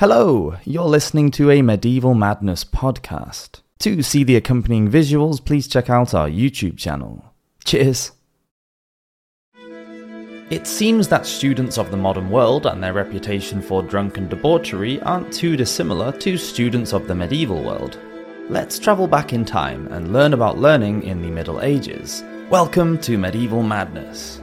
Hello, you're listening to a Medieval Madness podcast. To see the accompanying visuals, please check out our YouTube channel. Cheers! It seems that students of the modern world and their reputation for drunken debauchery aren't too dissimilar to students of the medieval world. Let's travel back in time and learn about learning in the Middle Ages. Welcome to Medieval Madness.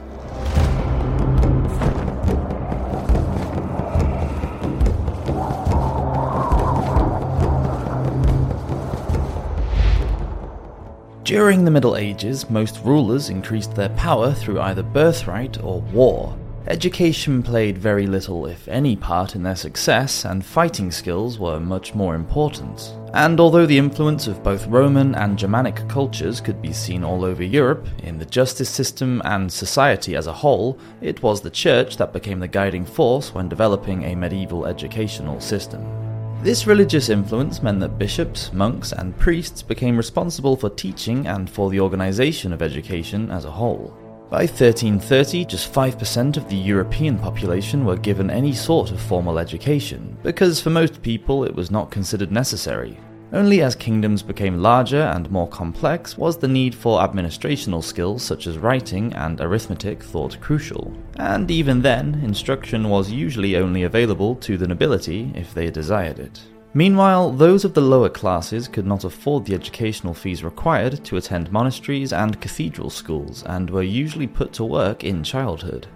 During the Middle Ages, most rulers increased their power through either birthright or war. Education played very little, if any, part in their success, and fighting skills were much more important. And although the influence of both Roman and Germanic cultures could be seen all over Europe, in the justice system and society as a whole, it was the church that became the guiding force when developing a medieval educational system. This religious influence meant that bishops, monks, and priests became responsible for teaching and for the organization of education as a whole. By 1330, just 5% of the European population were given any sort of formal education, because for most people it was not considered necessary. Only as kingdoms became larger and more complex was the need for administrational skills such as writing and arithmetic thought crucial. And even then, instruction was usually only available to the nobility if they desired it. Meanwhile, those of the lower classes could not afford the educational fees required to attend monasteries and cathedral schools and were usually put to work in childhood.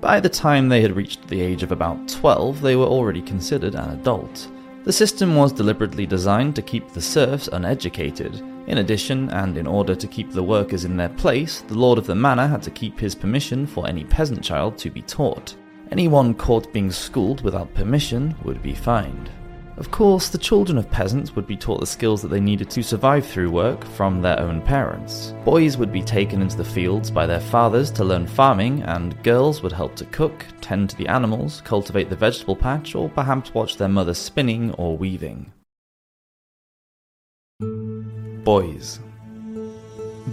By the time they had reached the age of about 12, they were already considered an adult. The system was deliberately designed to keep the serfs uneducated. In addition, and in order to keep the workers in their place, the lord of the manor had to keep his permission for any peasant child to be taught. Anyone caught being schooled without permission would be fined. Of course, the children of peasants would be taught the skills that they needed to survive through work from their own parents. Boys would be taken into the fields by their fathers to learn farming, and girls would help to cook, tend to the animals, cultivate the vegetable patch, or perhaps watch their mother spinning or weaving. Boys.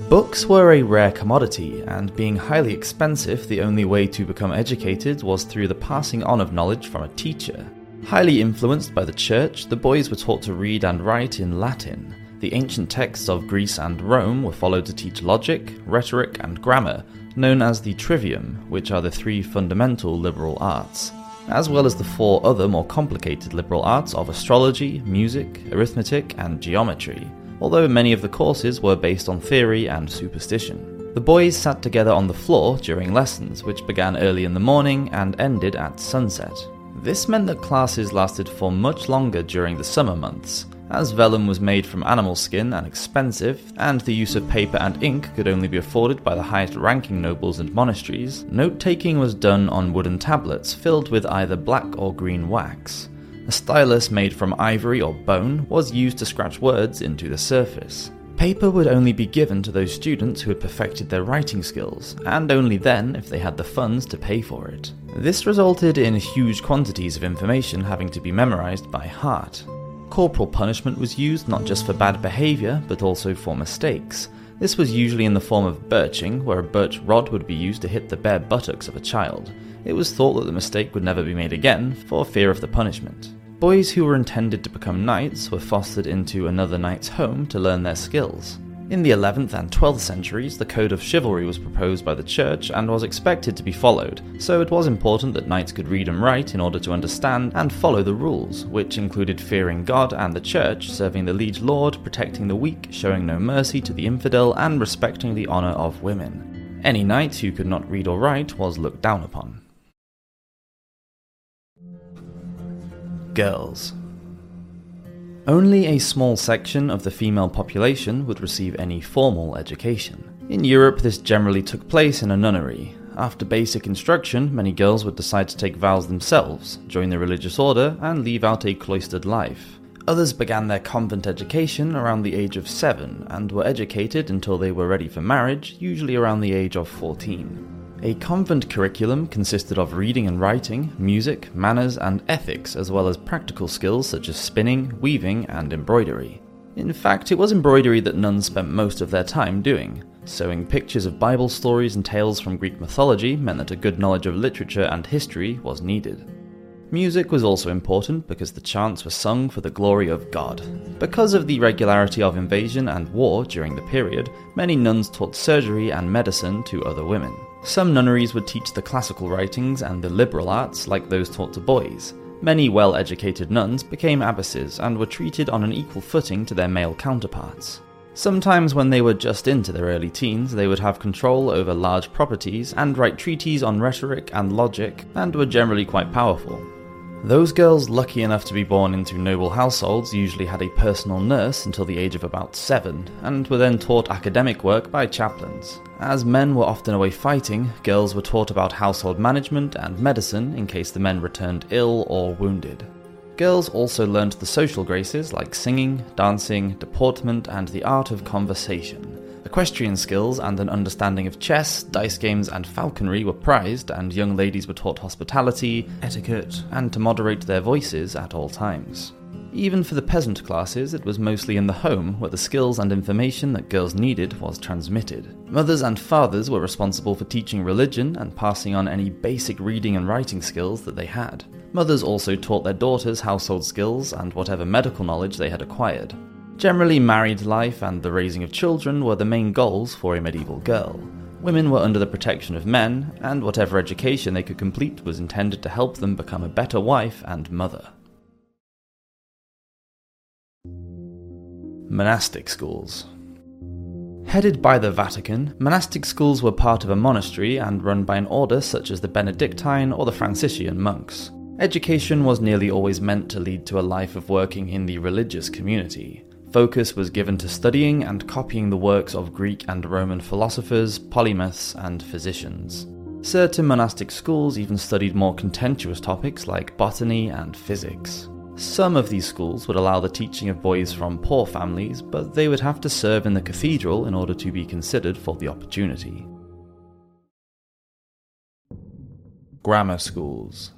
Books were a rare commodity, and being highly expensive, the only way to become educated was through the passing on of knowledge from a teacher. Highly influenced by the church, the boys were taught to read and write in Latin. The ancient texts of Greece and Rome were followed to teach logic, rhetoric, and grammar, known as the trivium, which are the three fundamental liberal arts, as well as the four other more complicated liberal arts of astrology, music, arithmetic, and geometry, although many of the courses were based on theory and superstition. The boys sat together on the floor during lessons, which began early in the morning and ended at sunset. This meant that classes lasted for much longer during the summer months, as vellum was made from animal skin and expensive, and the use of paper and ink could only be afforded by the highest ranking nobles and monasteries, note taking was done on wooden tablets filled with either black or green wax. A stylus made from ivory or bone was used to scratch words into the surface. Paper would only be given to those students who had perfected their writing skills, and only then if they had the funds to pay for it. This resulted in huge quantities of information having to be memorized by heart. Corporal punishment was used not just for bad behaviour, but also for mistakes. This was usually in the form of birching, where a birch rod would be used to hit the bare buttocks of a child. It was thought that the mistake would never be made again, for fear of the punishment. Boys who were intended to become knights were fostered into another knight's home to learn their skills. In the 11th and 12th centuries, the code of chivalry was proposed by the church and was expected to be followed, so it was important that knights could read and write in order to understand and follow the rules, which included fearing God and the church, serving the liege lord, protecting the weak, showing no mercy to the infidel, and respecting the honour of women. Any knight who could not read or write was looked down upon. Girls. Only a small section of the female population would receive any formal education. In Europe, this generally took place in a nunnery. After basic instruction, many girls would decide to take vows themselves, join the religious order, and leave out a cloistered life. Others began their convent education around the age of 7 and were educated until they were ready for marriage, usually around the age of 14. A convent curriculum consisted of reading and writing, music, manners, and ethics, as well as practical skills such as spinning, weaving, and embroidery. In fact, it was embroidery that nuns spent most of their time doing. Sewing pictures of Bible stories and tales from Greek mythology meant that a good knowledge of literature and history was needed. Music was also important because the chants were sung for the glory of God. Because of the regularity of invasion and war during the period, many nuns taught surgery and medicine to other women. Some nunneries would teach the classical writings and the liberal arts like those taught to boys. Many well educated nuns became abbesses and were treated on an equal footing to their male counterparts. Sometimes, when they were just into their early teens, they would have control over large properties and write treatises on rhetoric and logic, and were generally quite powerful. Those girls lucky enough to be born into noble households usually had a personal nurse until the age of about seven, and were then taught academic work by chaplains. As men were often away fighting, girls were taught about household management and medicine in case the men returned ill or wounded. Girls also learned the social graces like singing, dancing, deportment, and the art of conversation. Equestrian skills and an understanding of chess, dice games, and falconry were prized, and young ladies were taught hospitality, etiquette, and to moderate their voices at all times. Even for the peasant classes, it was mostly in the home where the skills and information that girls needed was transmitted. Mothers and fathers were responsible for teaching religion and passing on any basic reading and writing skills that they had. Mothers also taught their daughters household skills and whatever medical knowledge they had acquired. Generally, married life and the raising of children were the main goals for a medieval girl. Women were under the protection of men, and whatever education they could complete was intended to help them become a better wife and mother. Monastic schools. Headed by the Vatican, monastic schools were part of a monastery and run by an order such as the Benedictine or the Franciscan monks. Education was nearly always meant to lead to a life of working in the religious community. Focus was given to studying and copying the works of Greek and Roman philosophers, polymaths, and physicians. Certain monastic schools even studied more contentious topics like botany and physics. Some of these schools would allow the teaching of boys from poor families, but they would have to serve in the cathedral in order to be considered for the opportunity. Grammar schools.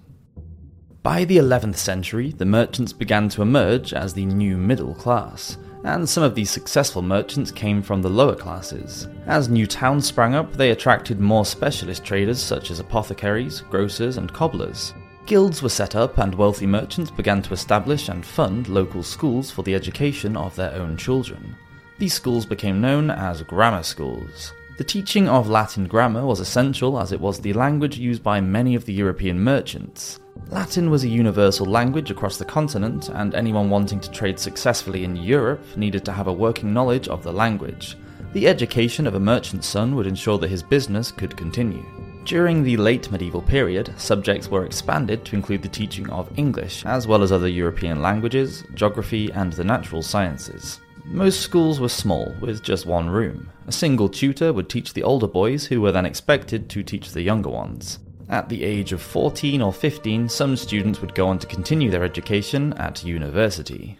By the 11th century, the merchants began to emerge as the new middle class, and some of these successful merchants came from the lower classes. As new towns sprang up, they attracted more specialist traders such as apothecaries, grocers, and cobblers. Guilds were set up, and wealthy merchants began to establish and fund local schools for the education of their own children. These schools became known as grammar schools. The teaching of Latin grammar was essential as it was the language used by many of the European merchants. Latin was a universal language across the continent, and anyone wanting to trade successfully in Europe needed to have a working knowledge of the language. The education of a merchant's son would ensure that his business could continue. During the late medieval period, subjects were expanded to include the teaching of English, as well as other European languages, geography, and the natural sciences. Most schools were small, with just one room. A single tutor would teach the older boys, who were then expected to teach the younger ones. At the age of 14 or 15, some students would go on to continue their education at university.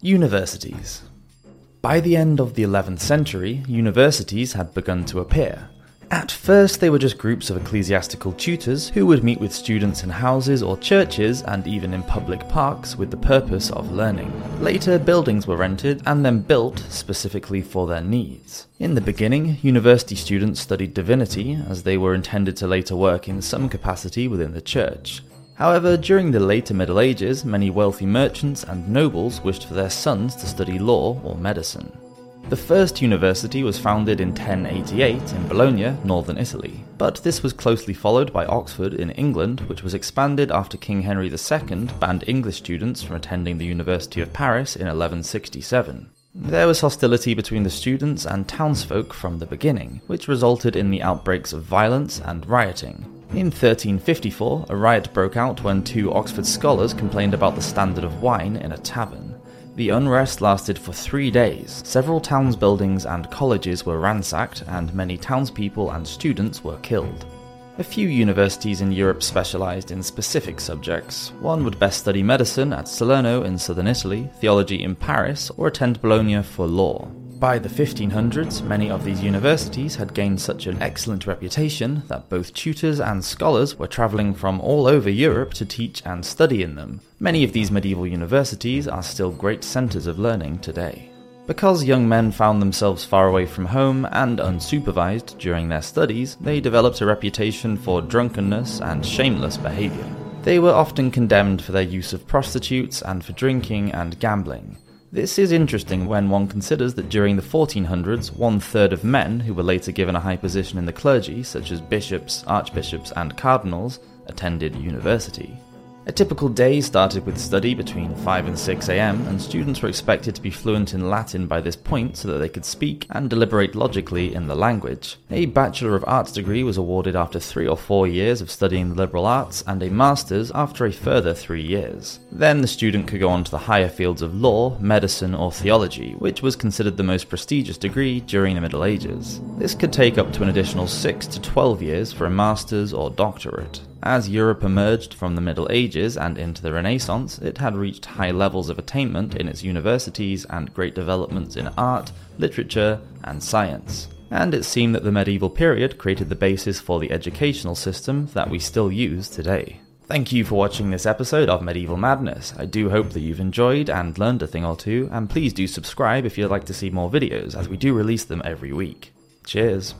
Universities. By the end of the 11th century, universities had begun to appear. At first, they were just groups of ecclesiastical tutors who would meet with students in houses or churches and even in public parks with the purpose of learning. Later, buildings were rented and then built specifically for their needs. In the beginning, university students studied divinity as they were intended to later work in some capacity within the church. However, during the later Middle Ages, many wealthy merchants and nobles wished for their sons to study law or medicine. The first university was founded in 1088 in Bologna, northern Italy, but this was closely followed by Oxford in England, which was expanded after King Henry II banned English students from attending the University of Paris in 1167. There was hostility between the students and townsfolk from the beginning, which resulted in the outbreaks of violence and rioting. In 1354, a riot broke out when two Oxford scholars complained about the standard of wine in a tavern. The unrest lasted for three days. Several towns buildings and colleges were ransacked, and many townspeople and students were killed. A few universities in Europe specialized in specific subjects. One would best study medicine at Salerno in southern Italy, theology in Paris, or attend Bologna for law. By the 1500s, many of these universities had gained such an excellent reputation that both tutors and scholars were travelling from all over Europe to teach and study in them. Many of these medieval universities are still great centres of learning today. Because young men found themselves far away from home and unsupervised during their studies, they developed a reputation for drunkenness and shameless behaviour. They were often condemned for their use of prostitutes and for drinking and gambling. This is interesting when one considers that during the 1400s, one third of men who were later given a high position in the clergy, such as bishops, archbishops, and cardinals, attended university. A typical day started with study between 5 and 6 am, and students were expected to be fluent in Latin by this point so that they could speak and deliberate logically in the language. A Bachelor of Arts degree was awarded after three or four years of studying the liberal arts, and a Master's after a further three years. Then the student could go on to the higher fields of law, medicine, or theology, which was considered the most prestigious degree during the Middle Ages. This could take up to an additional 6 to 12 years for a Master's or doctorate. As Europe emerged from the Middle Ages and into the Renaissance, it had reached high levels of attainment in its universities and great developments in art, literature, and science. And it seemed that the medieval period created the basis for the educational system that we still use today. Thank you for watching this episode of Medieval Madness. I do hope that you've enjoyed and learned a thing or two, and please do subscribe if you'd like to see more videos, as we do release them every week. Cheers.